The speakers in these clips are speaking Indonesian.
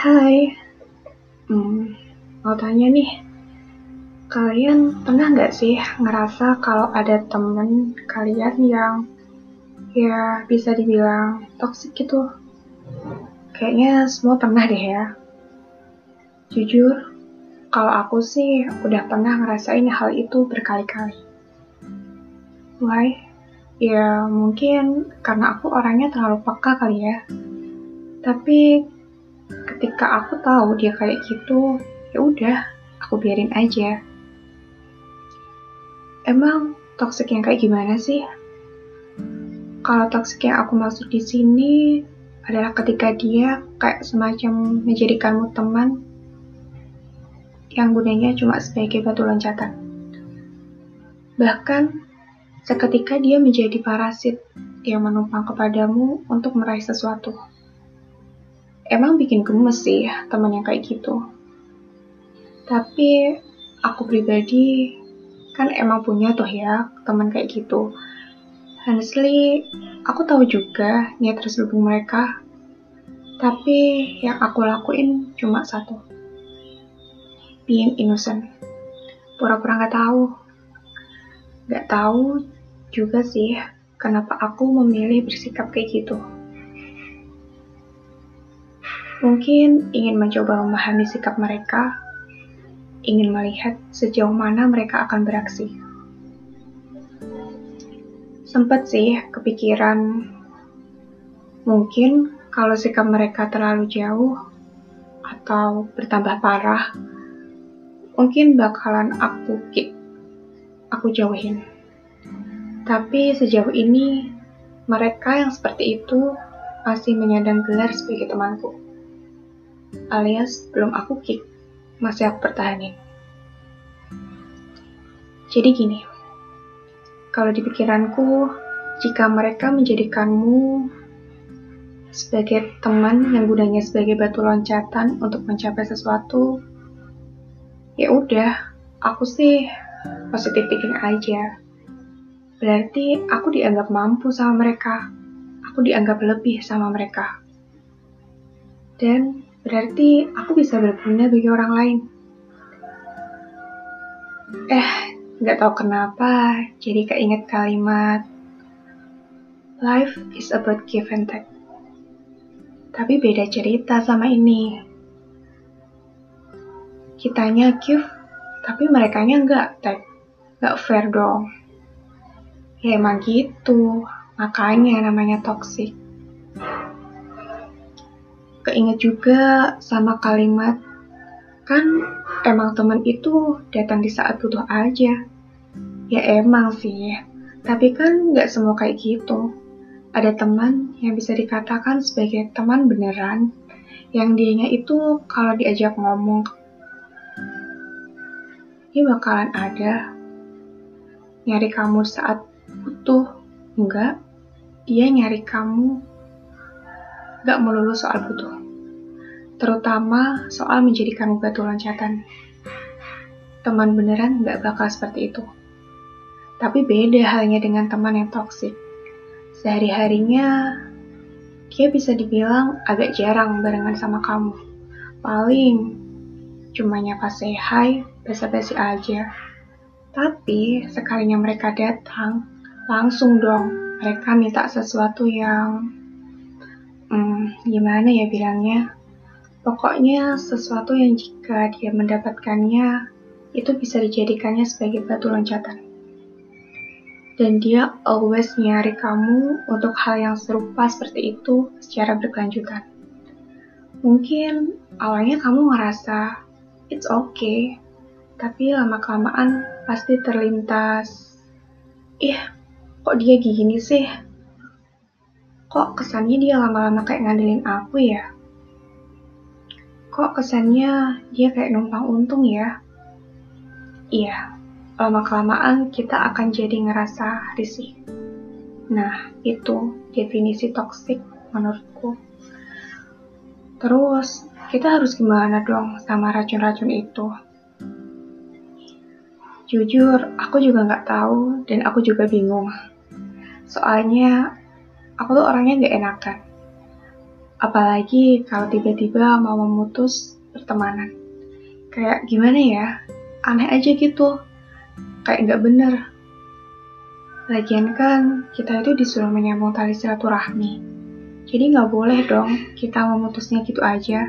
Hai, hmm, mau tanya nih, kalian pernah nggak sih ngerasa kalau ada temen kalian yang ya bisa dibilang toxic gitu? Kayaknya semua pernah deh ya. Jujur, kalau aku sih udah pernah ngerasain hal itu berkali-kali. Why? Ya mungkin karena aku orangnya terlalu peka kali ya. Tapi ketika aku tahu dia kayak gitu, ya udah, aku biarin aja. Emang toxic yang kayak gimana sih? Kalau toxic yang aku maksud di sini adalah ketika dia kayak semacam menjadikanmu teman yang gunanya cuma sebagai batu loncatan. Bahkan seketika dia menjadi parasit yang menumpang kepadamu untuk meraih sesuatu emang bikin gemes sih teman yang kayak gitu. Tapi aku pribadi kan emang punya tuh ya teman kayak gitu. Honestly, aku tahu juga niat terselubung mereka. Tapi yang aku lakuin cuma satu. Being innocent. Pura-pura nggak tahu. Nggak tahu juga sih kenapa aku memilih bersikap kayak gitu. Mungkin ingin mencoba memahami sikap mereka, ingin melihat sejauh mana mereka akan beraksi. Sempat sih kepikiran, mungkin kalau sikap mereka terlalu jauh atau bertambah parah, mungkin bakalan aku kick, aku jauhin. Tapi sejauh ini, mereka yang seperti itu masih menyandang gelar sebagai temanku alias belum aku kick, masih aku pertahanin. Jadi gini, kalau di pikiranku, jika mereka menjadikanmu sebagai teman yang gunanya sebagai batu loncatan untuk mencapai sesuatu, ya udah, aku sih positif thinking aja. Berarti aku dianggap mampu sama mereka. Aku dianggap lebih sama mereka. Dan Berarti aku bisa berguna bagi orang lain. Eh, nggak tahu kenapa, jadi keinget kalimat Life is about give and take. Tapi beda cerita sama ini. Kitanya give, tapi mereka nggak take. Nggak fair dong. Ya emang gitu, makanya namanya toxic keinget juga sama kalimat kan emang teman itu datang di saat butuh aja. Ya emang sih, tapi kan nggak semua kayak gitu. Ada teman yang bisa dikatakan sebagai teman beneran, yang dianya itu kalau diajak ngomong, dia bakalan ada. Nyari kamu saat butuh, enggak, dia nyari kamu gak melulu soal butuh terutama soal menjadikan batu loncatan. Teman beneran gak bakal seperti itu. Tapi beda halnya dengan teman yang toksik. Sehari-harinya, dia bisa dibilang agak jarang barengan sama kamu. Paling cuma nyapa say hi, basa-basi aja. Tapi sekalinya mereka datang, langsung dong mereka minta sesuatu yang, hmm, gimana ya bilangnya, Pokoknya sesuatu yang jika dia mendapatkannya, itu bisa dijadikannya sebagai batu loncatan. Dan dia always nyari kamu untuk hal yang serupa seperti itu secara berkelanjutan. Mungkin awalnya kamu ngerasa it's okay, tapi lama-kelamaan pasti terlintas, ih kok dia gini sih? Kok kesannya dia lama-lama kayak ngandelin aku ya? Kok kesannya dia kayak numpang untung ya? Iya, lama-kelamaan kita akan jadi ngerasa risih. Nah, itu definisi toksik menurutku. Terus, kita harus gimana dong sama racun-racun itu? Jujur, aku juga nggak tahu dan aku juga bingung. Soalnya, aku tuh orangnya nggak enakan. Apalagi kalau tiba-tiba mau memutus pertemanan. Kayak gimana ya? Aneh aja gitu. Kayak nggak bener. Lagian kan kita itu disuruh menyambung tali silaturahmi. Jadi nggak boleh dong kita memutusnya gitu aja.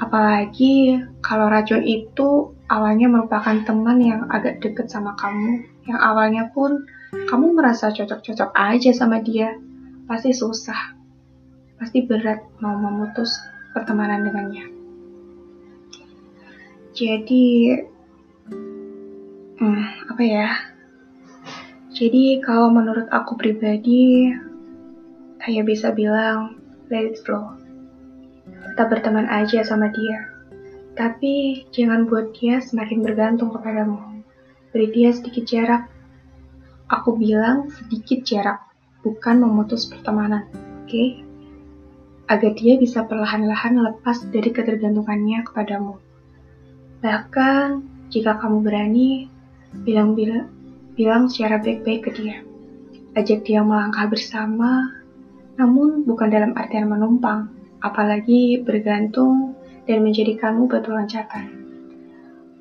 Apalagi kalau racun itu awalnya merupakan teman yang agak deket sama kamu, yang awalnya pun kamu merasa cocok-cocok aja sama dia pasti susah, pasti berat mau memutus pertemanan dengannya. Jadi, hmm, apa ya? Jadi kalau menurut aku pribadi, saya bisa bilang let it flow. Tetap berteman aja sama dia. Tapi jangan buat dia semakin bergantung kepadamu. Beri dia sedikit jarak. Aku bilang sedikit jarak bukan memutus pertemanan, oke? Okay? Agar dia bisa perlahan-lahan lepas dari ketergantungannya kepadamu. Bahkan, jika kamu berani, bilang-bilang bilang secara baik-baik ke dia. Ajak dia melangkah bersama, namun bukan dalam artian menumpang, apalagi bergantung dan menjadikanmu batu loncatan.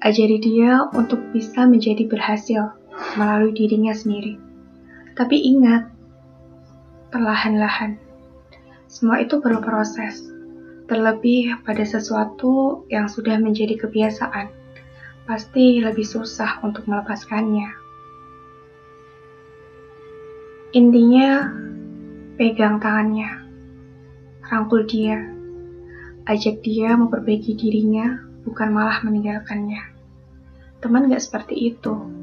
Ajari dia untuk bisa menjadi berhasil melalui dirinya sendiri. Tapi ingat, perlahan-lahan. Semua itu perlu proses, terlebih pada sesuatu yang sudah menjadi kebiasaan. Pasti lebih susah untuk melepaskannya. Intinya, pegang tangannya, rangkul dia, ajak dia memperbaiki dirinya, bukan malah meninggalkannya. Teman gak seperti itu.